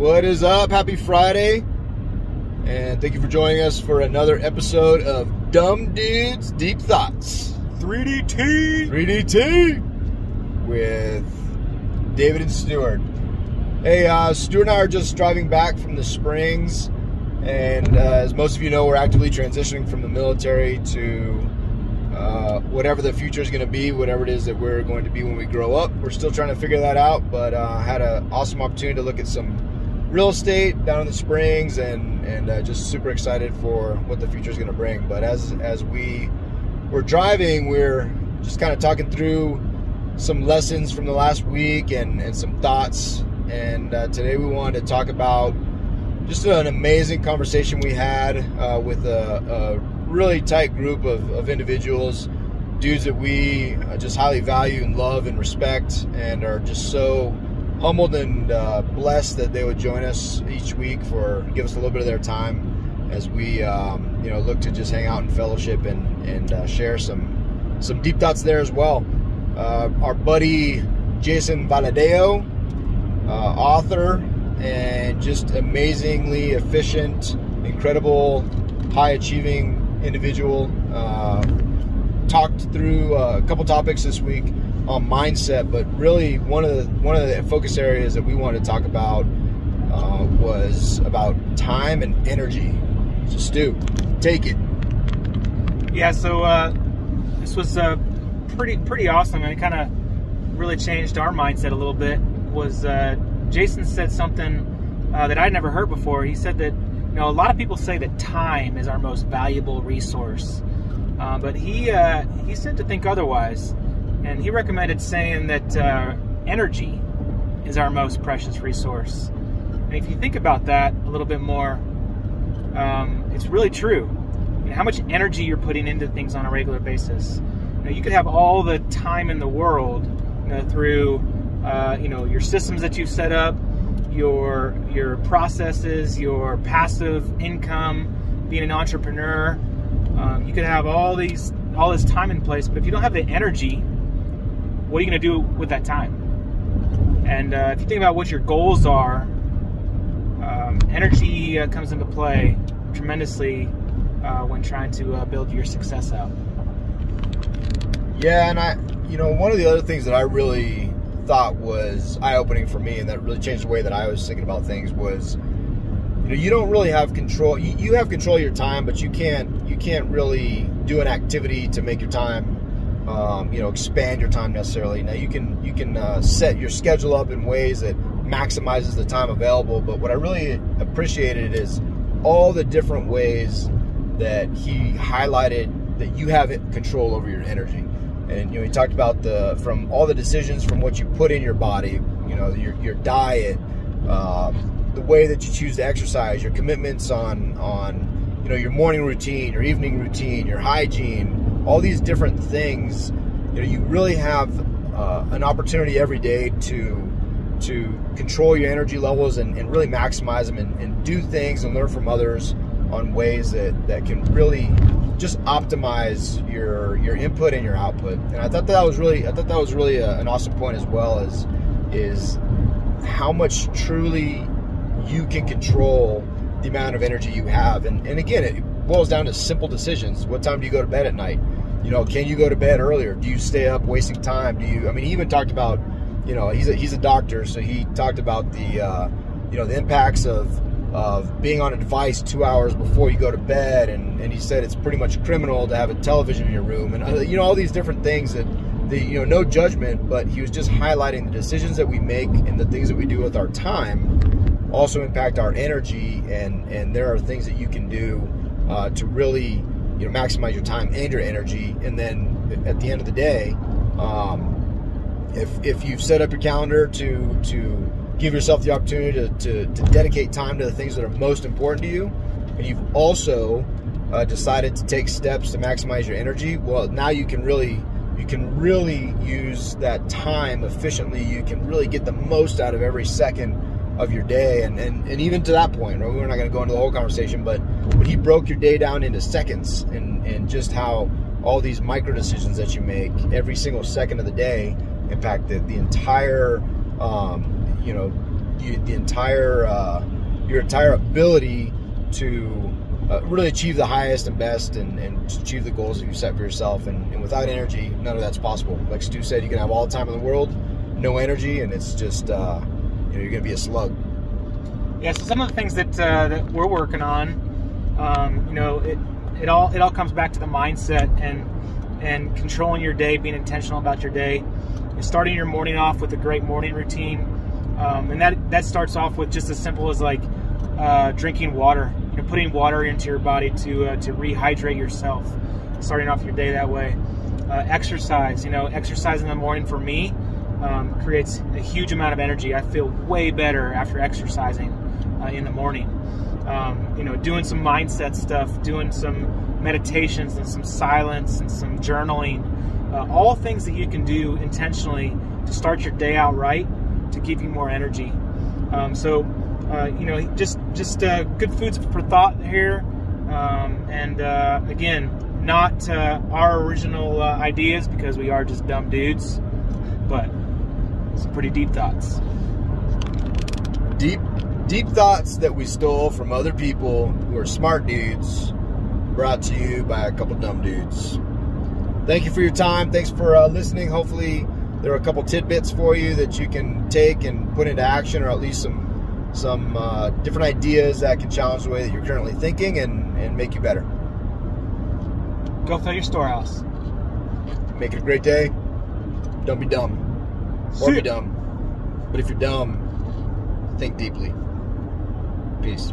What is up? Happy Friday. And thank you for joining us for another episode of Dumb Dudes Deep Thoughts. 3DT. 3DT with David and Stuart. Hey, uh, Stuart and I are just driving back from the Springs. And uh, as most of you know, we're actively transitioning from the military to uh, whatever the future is going to be, whatever it is that we're going to be when we grow up. We're still trying to figure that out, but uh, had an awesome opportunity to look at some real estate down in the Springs, and and uh, just super excited for what the future is going to bring. But as as we were driving, we're just kind of talking through some lessons from the last week and and some thoughts. And uh, today we wanted to talk about just an amazing conversation we had uh, with a, a really tight group of, of individuals, dudes that we uh, just highly value and love and respect, and are just so humbled and uh, blessed that they would join us each week for give us a little bit of their time as we um, you know look to just hang out and fellowship and and uh, share some some deep thoughts there as well. Uh, our buddy Jason Valadao, uh, author and just amazingly efficient, incredible, high achieving individual. Uh, talked through uh, a couple topics this week on mindset, but really one of the one of the focus areas that we wanted to talk about uh, was about time and energy. So, Stu, take it. Yeah. So uh, this was uh, pretty pretty awesome, and it kind of really changed our mindset a little bit. Was uh, Jason said something uh, that I'd never heard before. He said that you know, a lot of people say that time is our most valuable resource, uh, but he uh, he said to think otherwise, and he recommended saying that uh, energy is our most precious resource. And if you think about that a little bit more, um, it's really true. You know, how much energy you're putting into things on a regular basis. You, know, you could have all the time in the world you know, through uh, you know your systems that you've set up your your processes, your passive income, being an entrepreneur. Um, you could have all these all this time in place, but if you don't have the energy, what are you going to do with that time? And uh, if you think about what your goals are, um, energy uh, comes into play tremendously uh, when trying to uh, build your success out. Yeah, and I, you know, one of the other things that I really thought was eye opening for me and that really changed the way that I was thinking about things was you know you don't really have control you, you have control of your time but you can't you can't really do an activity to make your time um, you know expand your time necessarily. Now you can you can uh, set your schedule up in ways that maximizes the time available but what I really appreciated is all the different ways that he highlighted that you have control over your energy. And you know he talked about the from all the decisions from what you put in your body you know your, your diet um, the way that you choose to exercise your commitments on on you know your morning routine your evening routine your hygiene all these different things you know you really have uh, an opportunity every day to to control your energy levels and, and really maximize them and, and do things and learn from others on ways that that can really just optimize your your input and your output. And I thought that was really I thought that was really a, an awesome point as well as is how much truly you can control the amount of energy you have. And and again, it boils down to simple decisions. What time do you go to bed at night? You know, can you go to bed earlier? Do you stay up wasting time? Do you? I mean, he even talked about, you know, he's a he's a doctor, so he talked about the, uh, you know, the impacts of of being on a device two hours before you go to bed, and, and he said it's pretty much criminal to have a television in your room, and uh, you know all these different things that the you know no judgment, but he was just highlighting the decisions that we make and the things that we do with our time also impact our energy, and and there are things that you can do uh, to really you know maximize your time and your energy, and then at the end of the day. Um, if, if you've set up your calendar to to give yourself the opportunity to, to, to, dedicate time to the things that are most important to you, and you've also uh, decided to take steps to maximize your energy, well, now you can really you can really use that time efficiently. You can really get the most out of every second of your day, and and, and even to that point, right, we're not going to go into the whole conversation, but but he broke your day down into seconds, and and just how all these micro decisions that you make every single second of the day impact the, the entire um, you know you, the entire uh, your entire ability to uh, really achieve the highest and best and, and achieve the goals that you set for yourself. And, and, without energy, none of that's possible. Like Stu said, you can have all the time in the world, no energy, and it's just uh, you know you're going to be a slug. Yeah. So some of the things that uh, that we're working on, um, you know, it it all it all comes back to the mindset and and controlling your day, being intentional about your day, and starting your morning off with a great morning routine. Um, and that that starts off with just as simple as like uh, drinking water, you know, putting water into your body to uh, to rehydrate yourself, starting off your day that way. Uh, exercise, you know, exercise in the morning for me um, creates a huge amount of energy. I feel way better after exercising uh, in the morning. Um, you know, doing some mindset stuff, doing some meditations and some silence and some journaling, uh, all things that you can do intentionally to start your day out right to give you more energy. Um, so, uh, you know, just just uh, good foods for thought here, um, and uh, again, not uh, our original ideas because we are just dumb dudes, but some pretty deep thoughts. Deep, deep thoughts that we stole from other people who are smart dudes, brought to you by a couple dumb dudes. Thank you for your time. Thanks for uh, listening. Hopefully there are a couple tidbits for you that you can take and put into action, or at least some some uh, different ideas that can challenge the way that you're currently thinking and, and make you better. Go fill your storehouse. Make it a great day. Don't be dumb. Or be dumb. But if you're dumb, think deeply. Peace.